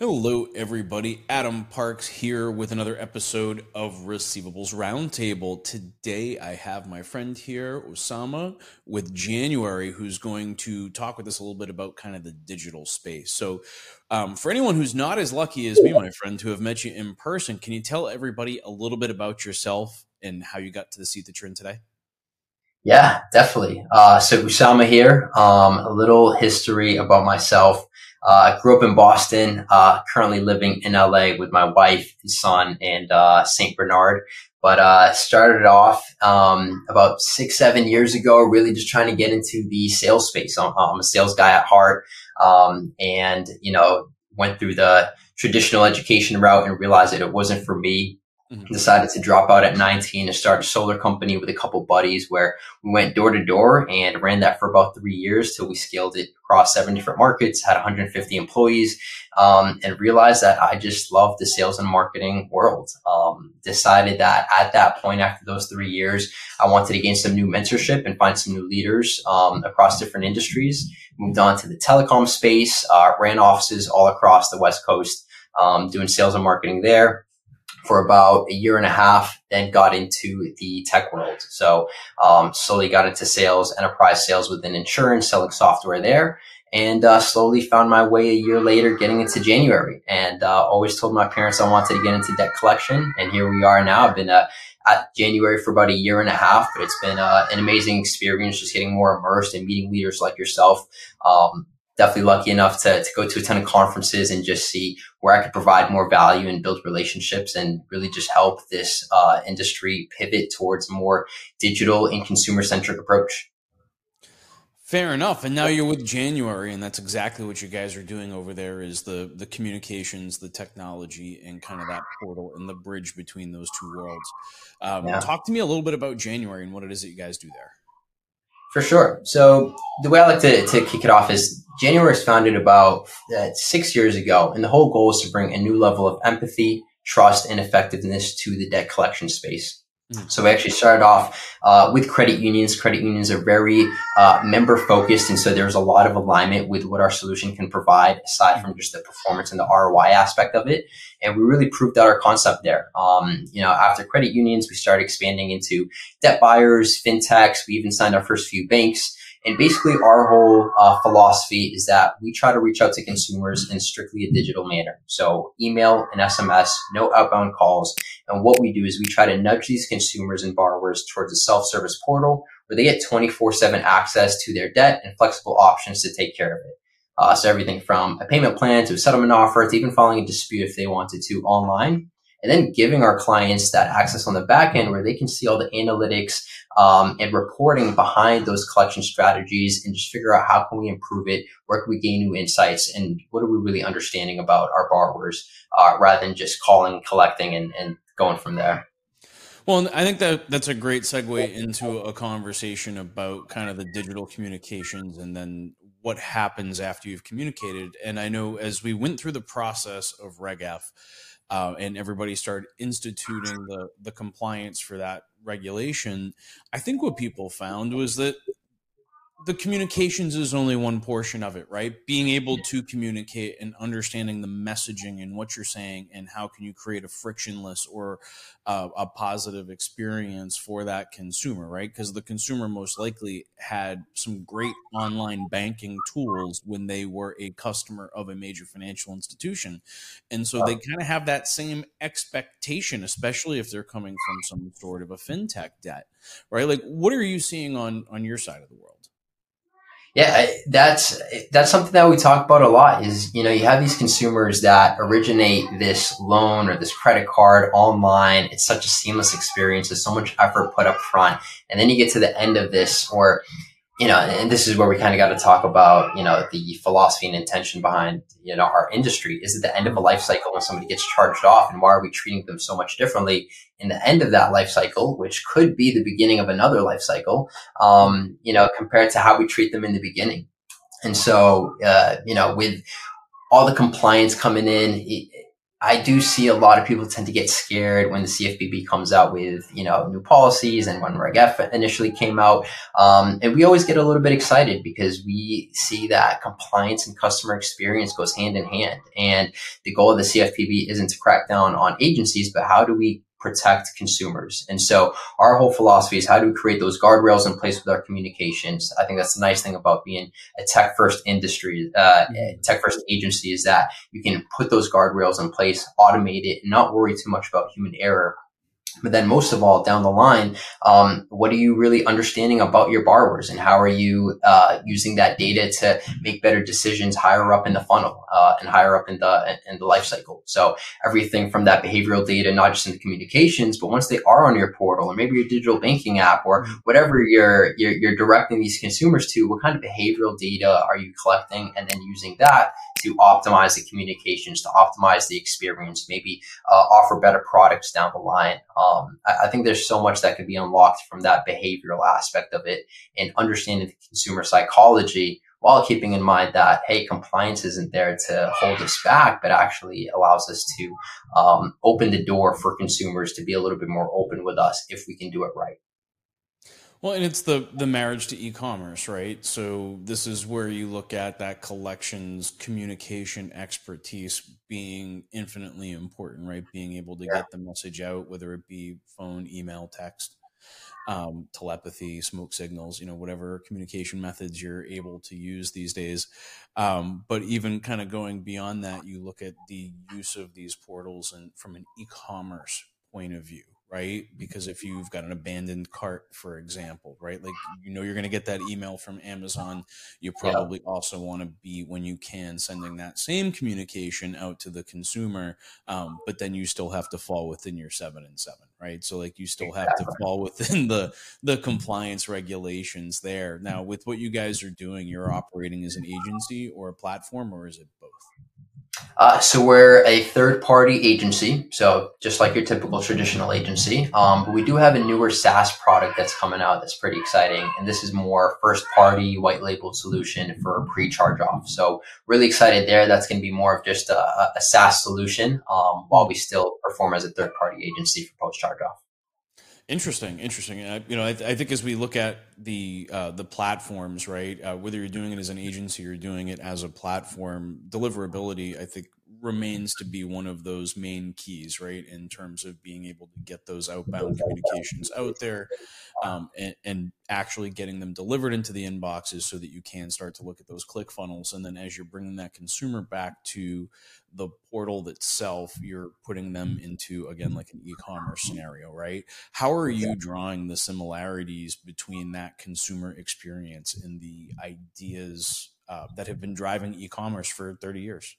Hello, everybody. Adam Parks here with another episode of Receivables Roundtable. Today, I have my friend here, Oussama, with January, who's going to talk with us a little bit about kind of the digital space. So, um, for anyone who's not as lucky as me, my friend, to have met you in person, can you tell everybody a little bit about yourself and how you got to the seat that you're in today? Yeah, definitely. Uh, so, Oussama here. Um, a little history about myself. Uh, grew up in Boston, uh, currently living in LA with my wife and son and, uh, St. Bernard. But, uh, started off, um, about six, seven years ago, really just trying to get into the sales space. I'm, I'm a sales guy at heart. Um, and, you know, went through the traditional education route and realized that it wasn't for me. Mm-hmm. Decided to drop out at 19 and start a solar company with a couple buddies where we went door to door and ran that for about three years till we scaled it across seven different markets, had 150 employees, um, and realized that I just love the sales and marketing world. Um, decided that at that point, after those three years, I wanted to gain some new mentorship and find some new leaders um, across different industries. Moved on to the telecom space, uh, ran offices all across the West Coast, um, doing sales and marketing there for about a year and a half, then got into the tech world. So um, slowly got into sales, enterprise sales within insurance, selling software there, and uh, slowly found my way a year later getting into January. And uh, always told my parents I wanted to get into debt collection, and here we are now. I've been uh, at January for about a year and a half, but it's been uh, an amazing experience just getting more immersed and meeting leaders like yourself. Um, definitely lucky enough to, to go to a ton of conferences and just see where I could provide more value and build relationships and really just help this uh, industry pivot towards a more digital and consumer centric approach. Fair enough. And now you're with January, and that's exactly what you guys are doing over there is the the communications, the technology, and kind of that portal and the bridge between those two worlds. Um, yeah. Talk to me a little bit about January and what it is that you guys do there. For sure. So the way I like to, to kick it off is January was founded about uh, six years ago, and the whole goal is to bring a new level of empathy, trust, and effectiveness to the debt collection space. Mm. So we actually started off uh, with credit unions. Credit unions are very uh, member focused, and so there's a lot of alignment with what our solution can provide, aside from just the performance and the ROI aspect of it. And we really proved out our concept there. Um, you know, after credit unions, we started expanding into debt buyers, fintechs. We even signed our first few banks. And basically, our whole uh, philosophy is that we try to reach out to consumers in strictly a digital manner. So, email and SMS, no outbound calls. And what we do is we try to nudge these consumers and borrowers towards a self service portal where they get 24 7 access to their debt and flexible options to take care of it. Uh, so, everything from a payment plan to a settlement offer to even filing a dispute if they wanted to online and then giving our clients that access on the back end where they can see all the analytics um, and reporting behind those collection strategies and just figure out how can we improve it where can we gain new insights and what are we really understanding about our borrowers uh, rather than just calling collecting and, and going from there well, I think that that's a great segue into a conversation about kind of the digital communications and then what happens after you've communicated. And I know as we went through the process of RegF, uh, and everybody started instituting the the compliance for that regulation, I think what people found was that the communications is only one portion of it, right? Being able to communicate and understanding the messaging and what you're saying and how can you create a frictionless or uh, a positive experience for that consumer, right? Because the consumer most likely had some great online banking tools when they were a customer of a major financial institution. And so they kind of have that same expectation, especially if they're coming from some sort of a fintech debt, right? Like, what are you seeing on on your side of the world? Yeah, that's that's something that we talk about a lot. Is you know you have these consumers that originate this loan or this credit card online. It's such a seamless experience. There's so much effort put up front, and then you get to the end of this, or you know, and this is where we kind of got to talk about, you know, the philosophy and intention behind, you know, our industry. Is it the end of a life cycle when somebody gets charged off and why are we treating them so much differently in the end of that life cycle, which could be the beginning of another life cycle, um, you know, compared to how we treat them in the beginning. And so, uh, you know, with all the compliance coming in, I do see a lot of people tend to get scared when the CFPB comes out with, you know, new policies and when Reg F initially came out. Um, and we always get a little bit excited because we see that compliance and customer experience goes hand in hand. And the goal of the CFPB isn't to crack down on agencies, but how do we protect consumers. And so our whole philosophy is how do we create those guardrails in place with our communications? I think that's the nice thing about being a tech first industry, uh, mm-hmm. tech first agency is that you can put those guardrails in place, automate it, and not worry too much about human error but then most of all, down the line, um, what are you really understanding about your borrowers and how are you uh, using that data to make better decisions higher up in the funnel uh, and higher up in the in the life cycle? So everything from that behavioral data, not just in the communications, but once they are on your portal or maybe your digital banking app or mm-hmm. whatever you're, you're, you're directing these consumers to, what kind of behavioral data are you collecting and then using that to optimize the communications, to optimize the experience, maybe uh, offer better products down the line. Um, I, I, think there's so much that can be unlocked from that behavioral aspect of it and understanding the consumer psychology while keeping in mind that hey compliance isn't there to hold us back but actually allows us to um, open the door for consumers to be a little bit more open with us if we can do it right well, and it's the the marriage to e-commerce, right? So this is where you look at that collections communication expertise being infinitely important, right? Being able to yeah. get the message out, whether it be phone, email, text, um, telepathy, smoke signals, you know, whatever communication methods you're able to use these days. Um, but even kind of going beyond that, you look at the use of these portals and from an e-commerce point of view right? Because if you've got an abandoned cart, for example, right? Like you know you're going to get that email from Amazon. You probably yeah. also want to be when you can sending that same communication out to the consumer, um, but then you still have to fall within your seven and seven, right? So like you still have to fall within the the compliance regulations there. Now, with what you guys are doing, you're operating as an agency or a platform, or is it both? Uh, so we're a third party agency, so just like your typical traditional agency. Um, but we do have a newer SaaS product that's coming out that's pretty exciting, and this is more first party white labeled solution for pre charge off. So really excited there. That's going to be more of just a, a SaaS solution um, while we still perform as a third party agency for post charge off. Interesting, interesting. I, you know, I, I, think as we look at the uh, the platforms, right? Uh, whether you're doing it as an agency or doing it as a platform, deliverability, I think, remains to be one of those main keys, right? In terms of being able to get those outbound communications out there, um, and, and, actually getting them delivered into the inboxes, so that you can start to look at those click funnels, and then as you're bringing that consumer back to the portal itself, you're putting them into again like an e-commerce scenario, right? How are you drawing the similarities between that consumer experience and the ideas uh, that have been driving e-commerce for 30 years?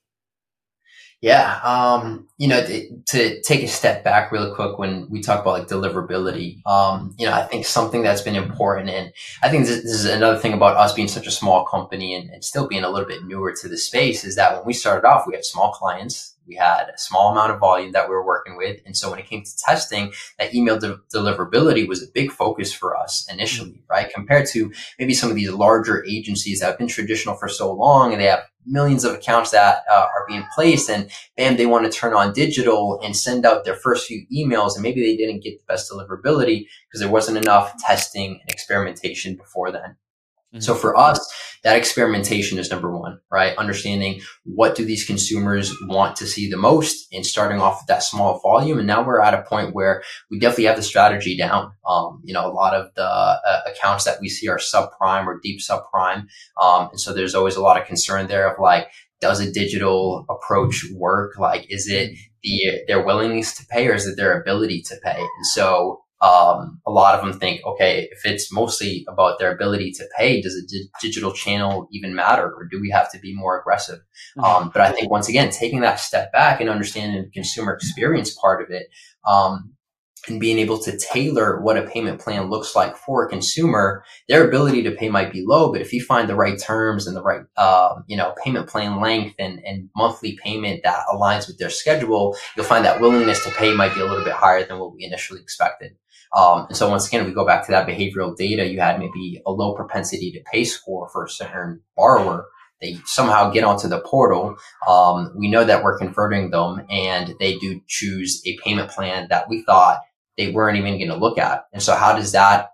Yeah, um, you know, to, take a step back really quick when we talk about like deliverability, um, you know, I think something that's been important, and I think this, this is another thing about us being such a small company and, and, still being a little bit newer to the space is that when we started off, we had small clients, we had a small amount of volume that we were working with, and so when it came to testing, that email de- deliverability was a big focus for us initially, mm-hmm. right? Compared to maybe some of these larger agencies that have been traditional for so long, and they have millions of accounts that uh, are being placed and bam they want to turn on digital and send out their first few emails and maybe they didn't get the best deliverability because there wasn't enough testing and experimentation before then mm-hmm. so for us that experimentation is number one right understanding what do these consumers want to see the most and starting off with that small volume and now we're at a point where we definitely have the strategy down um, you know a lot of the uh, accounts that we see are subprime or deep subprime um, and so there's always a lot of concern there of like does a digital approach work? Like, is it the their willingness to pay, or is it their ability to pay? And so, um, a lot of them think, okay, if it's mostly about their ability to pay, does a di- digital channel even matter, or do we have to be more aggressive? Mm-hmm. Um, but I think once again, taking that step back and understanding the consumer experience part of it, um, and being able to tailor what a payment plan looks like for a consumer, their ability to pay might be low, but if you find the right terms and the right, uh, you know, payment plan length and, and monthly payment that aligns with their schedule, you'll find that willingness to pay might be a little bit higher than what we initially expected. Um, and so once again, we go back to that behavioral data. You had maybe a low propensity to pay score for a certain borrower they somehow get onto the portal. Um, we know that we're converting them and they do choose a payment plan that we thought they weren't even going to look at. And so how does that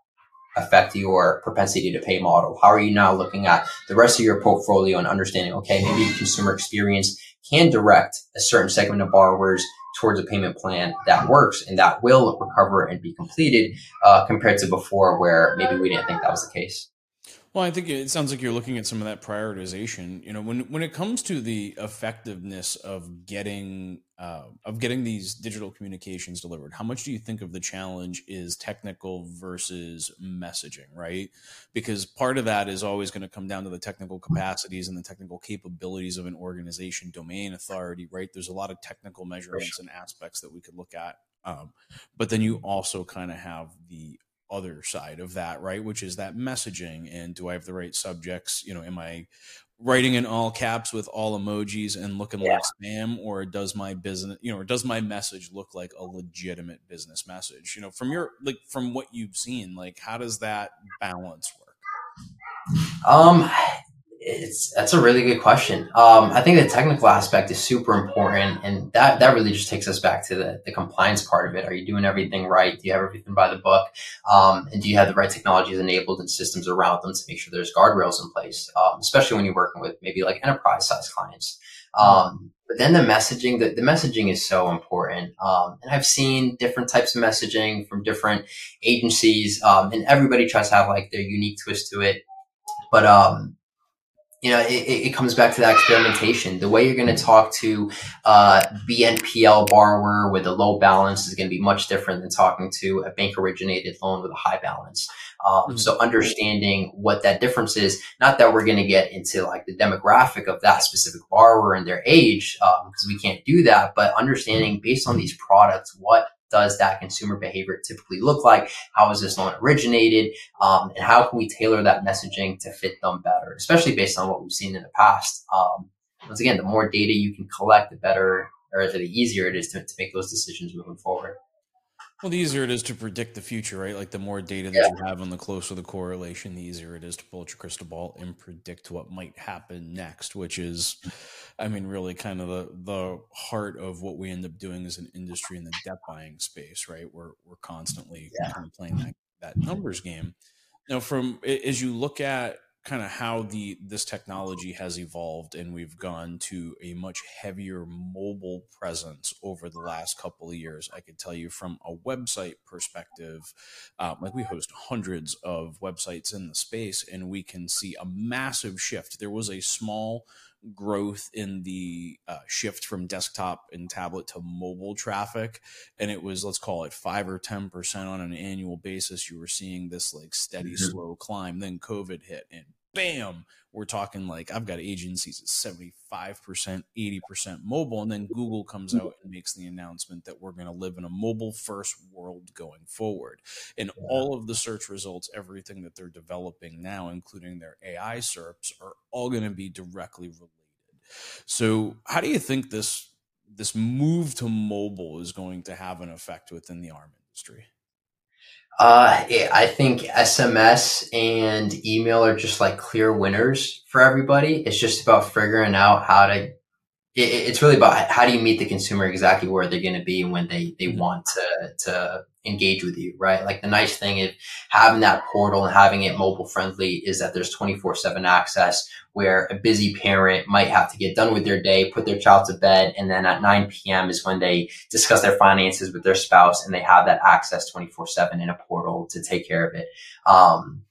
affect your propensity to pay model? How are you now looking at the rest of your portfolio and understanding, okay, maybe consumer experience can direct a certain segment of borrowers towards a payment plan that works and that will recover and be completed uh, compared to before where maybe we didn't think that was the case. Well, I think it sounds like you're looking at some of that prioritization. You know, when when it comes to the effectiveness of getting uh, of getting these digital communications delivered, how much do you think of the challenge is technical versus messaging, right? Because part of that is always going to come down to the technical capacities and the technical capabilities of an organization, domain authority, right? There's a lot of technical measurements and aspects that we could look at. Um, but then you also kind of have the other side of that, right? Which is that messaging and do I have the right subjects? You know, am I writing in all caps with all emojis and looking yeah. like spam or does my business, you know, or does my message look like a legitimate business message? You know, from your like from what you've seen, like how does that balance work? Um it's that's a really good question. Um, I think the technical aspect is super important, and that that really just takes us back to the the compliance part of it. Are you doing everything right? Do you have everything by the book? Um, and do you have the right technologies enabled and systems around them to make sure there's guardrails in place? Um, especially when you're working with maybe like enterprise size clients. Um, but then the messaging, the, the messaging is so important. Um, and I've seen different types of messaging from different agencies, um, and everybody tries to have like their unique twist to it. But um, you know, it, it, comes back to that experimentation. The way you're going to talk to uh, BNPL borrower with a low balance is going to be much different than talking to a bank originated loan with a high balance. Um, mm-hmm. So understanding what that difference is, not that we're going to get into like the demographic of that specific borrower and their age, because um, we can't do that, but understanding based on these products, what does that consumer behavior typically look like? How is this loan originated? Um, and how can we tailor that messaging to fit them better, especially based on what we've seen in the past? Um, once again, the more data you can collect, the better or the easier it is to, to make those decisions moving forward. Well, the easier it is to predict the future, right? Like the more data that yeah. you have and the closer the correlation, the easier it is to pull out your crystal ball and predict what might happen next, which is, I mean, really kind of the the heart of what we end up doing as an industry in the debt buying space, right? We're we're constantly yeah. kind of playing that that numbers game. Now, from as you look at kind of how the this technology has evolved and we've gone to a much heavier mobile presence over the last couple of years. I could tell you from a website perspective um, like we host hundreds of websites in the space and we can see a massive shift. There was a small growth in the uh, shift from desktop and tablet to mobile traffic and it was let's call it 5 or 10% on an annual basis you were seeing this like steady mm-hmm. slow climb then covid hit and bam we're talking like I've got agencies at 75%, 80% mobile. And then Google comes out and makes the announcement that we're going to live in a mobile first world going forward. And all of the search results, everything that they're developing now, including their AI SERPs, are all going to be directly related. So, how do you think this this move to mobile is going to have an effect within the ARM industry? Uh, I think SMS and email are just like clear winners for everybody. It's just about figuring out how to it's really about how do you meet the consumer exactly where they're going to be when they, they mm-hmm. want to, to engage with you, right? Like the nice thing is having that portal and having it mobile friendly is that there's 24 seven access where a busy parent might have to get done with their day, put their child to bed. And then at 9 PM is when they discuss their finances with their spouse and they have that access 24 seven in a portal to take care of it. Um,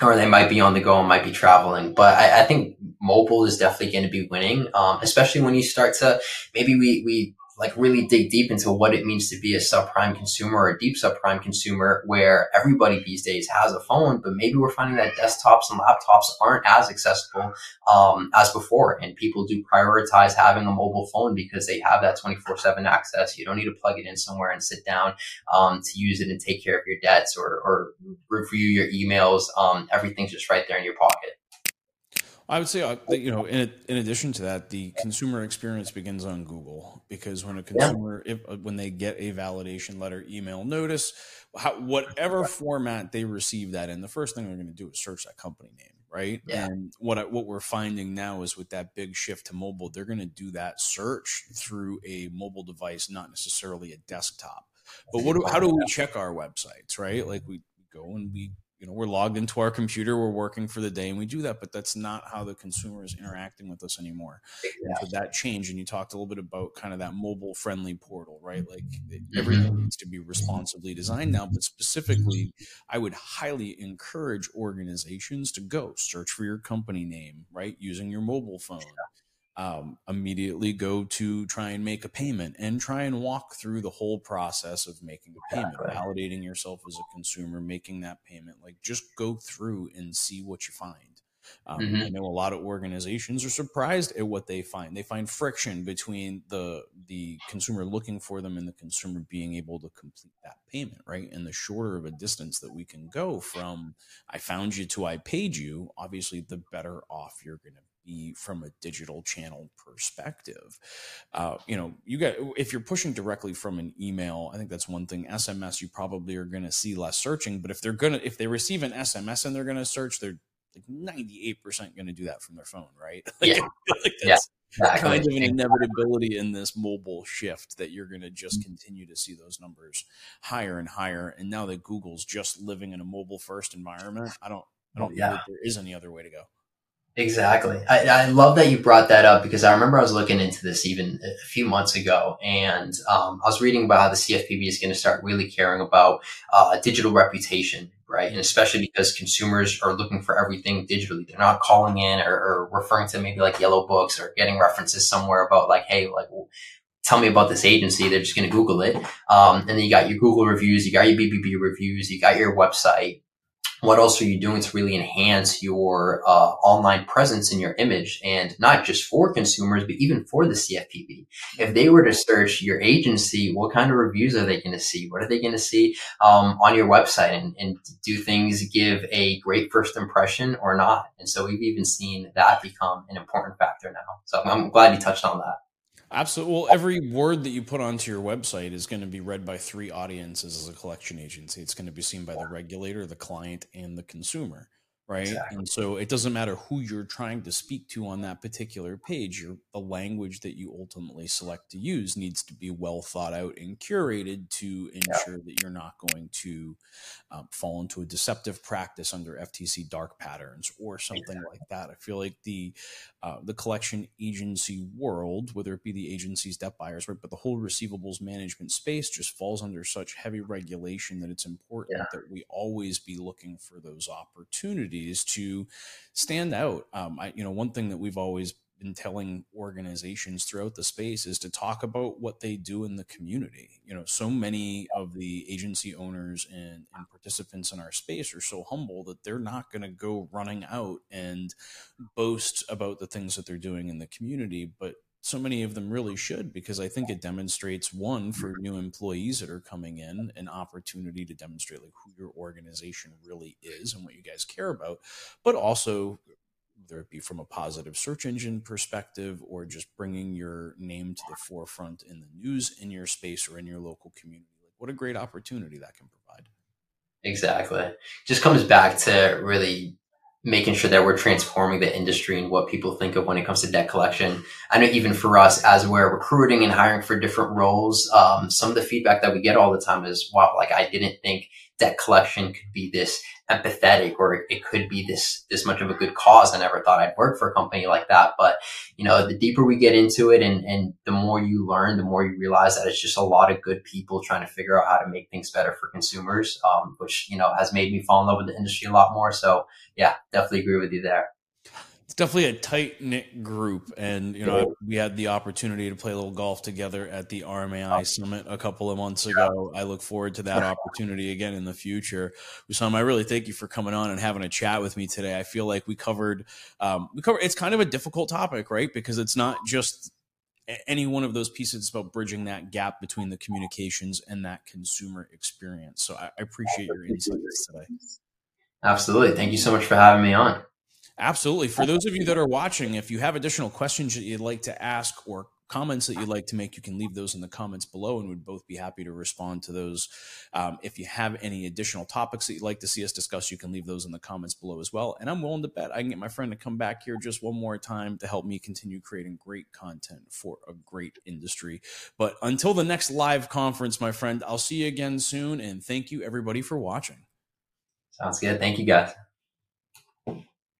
or they might be on the go and might be traveling. But I, I think mobile is definitely going to be winning, um, especially when you start to maybe we we like really dig deep into what it means to be a subprime consumer or a deep subprime consumer where everybody these days has a phone, but maybe we're finding that desktops and laptops aren't as accessible um, as before. And people do prioritize having a mobile phone because they have that 24 7 access. You don't need to plug it in somewhere and sit down um, to use it and take care of your debts or, or review your emails. Um, everything's just right there in your pocket. I would say, uh, you know, in, in addition to that, the consumer experience begins on Google because when a consumer, yeah. if, uh, when they get a validation letter, email, notice, how, whatever format they receive that in, the first thing they're going to do is search that company name right? Yeah. And what what we're finding now is with that big shift to mobile, they're going to do that search through a mobile device, not necessarily a desktop. But what do, how do we check our websites, right? Like we go and we you know we're logged into our computer we're working for the day and we do that but that's not how the consumer is interacting with us anymore yeah. so that change and you talked a little bit about kind of that mobile friendly portal right like everything mm-hmm. needs to be responsibly designed now but specifically i would highly encourage organizations to go search for your company name right using your mobile phone um, immediately go to try and make a payment and try and walk through the whole process of making a payment, validating yourself as a consumer, making that payment. Like just go through and see what you find. Um, mm-hmm. I know a lot of organizations are surprised at what they find. They find friction between the the consumer looking for them and the consumer being able to complete that payment, right? And the shorter of a distance that we can go from I found you to I paid you, obviously the better off you're going to be from a digital channel perspective. Uh, you know, you got if you're pushing directly from an email, I think that's one thing. SMS, you probably are going to see less searching, but if they're gonna if they receive an SMS and they're going to search, they're like 98% going to do that from their phone, right? like, yeah. like yeah. Exactly. kind of an inevitability in this mobile shift that you're going to just mm-hmm. continue to see those numbers higher and higher. And now that Google's just living in a mobile first environment, I don't, I don't yeah. know that there is any other way to go. Exactly. I, I, love that you brought that up because I remember I was looking into this even a few months ago and um, I was reading about how the CFPB is going to start really caring about uh, digital reputation, right? And especially because consumers are looking for everything digitally. They're not calling in or, or referring to maybe like yellow books or getting references somewhere about like, hey, like, tell me about this agency. They're just going to Google it. Um, and then you got your Google reviews, you got your BBB reviews, you got your website what else are you doing to really enhance your uh, online presence and your image? And not just for consumers but even for the cfpb if they were to search your agency what kind of reviews are they going to see? What are they going to see um, on your website? And, and do things give a great first impression or not? And so we've even seen that become an important factor now. So i'm glad you touched on that Absolutely. Well, every word that you put onto your website is going to be read by three audiences as a collection agency. It's going to be seen by the regulator, the client, and the consumer right exactly. and so it doesn't matter who you're trying to speak to on that particular page your the language that you ultimately select to use needs to be well thought out and curated to ensure yeah. that you're not going to um, fall into a deceptive practice under ftc dark patterns or something exactly. like that i feel like the uh, the collection agency world whether it be the agencies debt buyers right but the whole receivables management space just falls under such heavy regulation that it's important yeah. that we always be looking for those opportunities opportunities to stand out. Um, I, you know, one thing that we've always been telling organizations throughout the space is to talk about what they do in the community. You know, so many of the agency owners and, and participants in our space are so humble that they're not going to go running out and boast about the things that they're doing in the community, but so many of them really should because I think it demonstrates one for new employees that are coming in an opportunity to demonstrate like who your organization really is and what you guys care about, but also whether it be from a positive search engine perspective or just bringing your name to the forefront in the news in your space or in your local community. Like what a great opportunity that can provide. Exactly. Just comes back to really making sure that we're transforming the industry and what people think of when it comes to debt collection. I know even for us, as we're recruiting and hiring for different roles, um, some of the feedback that we get all the time is, wow, like I didn't think debt collection could be this empathetic or it could be this this much of a good cause. I never thought I'd work for a company like that. But you know, the deeper we get into it and, and the more you learn, the more you realize that it's just a lot of good people trying to figure out how to make things better for consumers, um, which, you know, has made me fall in love with the industry a lot more. So yeah, definitely agree with you there definitely a tight knit group, and you know we had the opportunity to play a little golf together at the RMAI Summit a couple of months ago. I look forward to that opportunity again in the future. Usam, I really thank you for coming on and having a chat with me today. I feel like we covered um, we covered. It's kind of a difficult topic, right? Because it's not just any one of those pieces about bridging that gap between the communications and that consumer experience. So I, I appreciate your insights today. Absolutely. Thank you so much for having me on. Absolutely. For those of you that are watching, if you have additional questions that you'd like to ask or comments that you'd like to make, you can leave those in the comments below, and we'd both be happy to respond to those. Um, if you have any additional topics that you'd like to see us discuss, you can leave those in the comments below as well. And I'm willing to bet I can get my friend to come back here just one more time to help me continue creating great content for a great industry. But until the next live conference, my friend, I'll see you again soon. And thank you, everybody, for watching. Sounds good. Thank you, guys.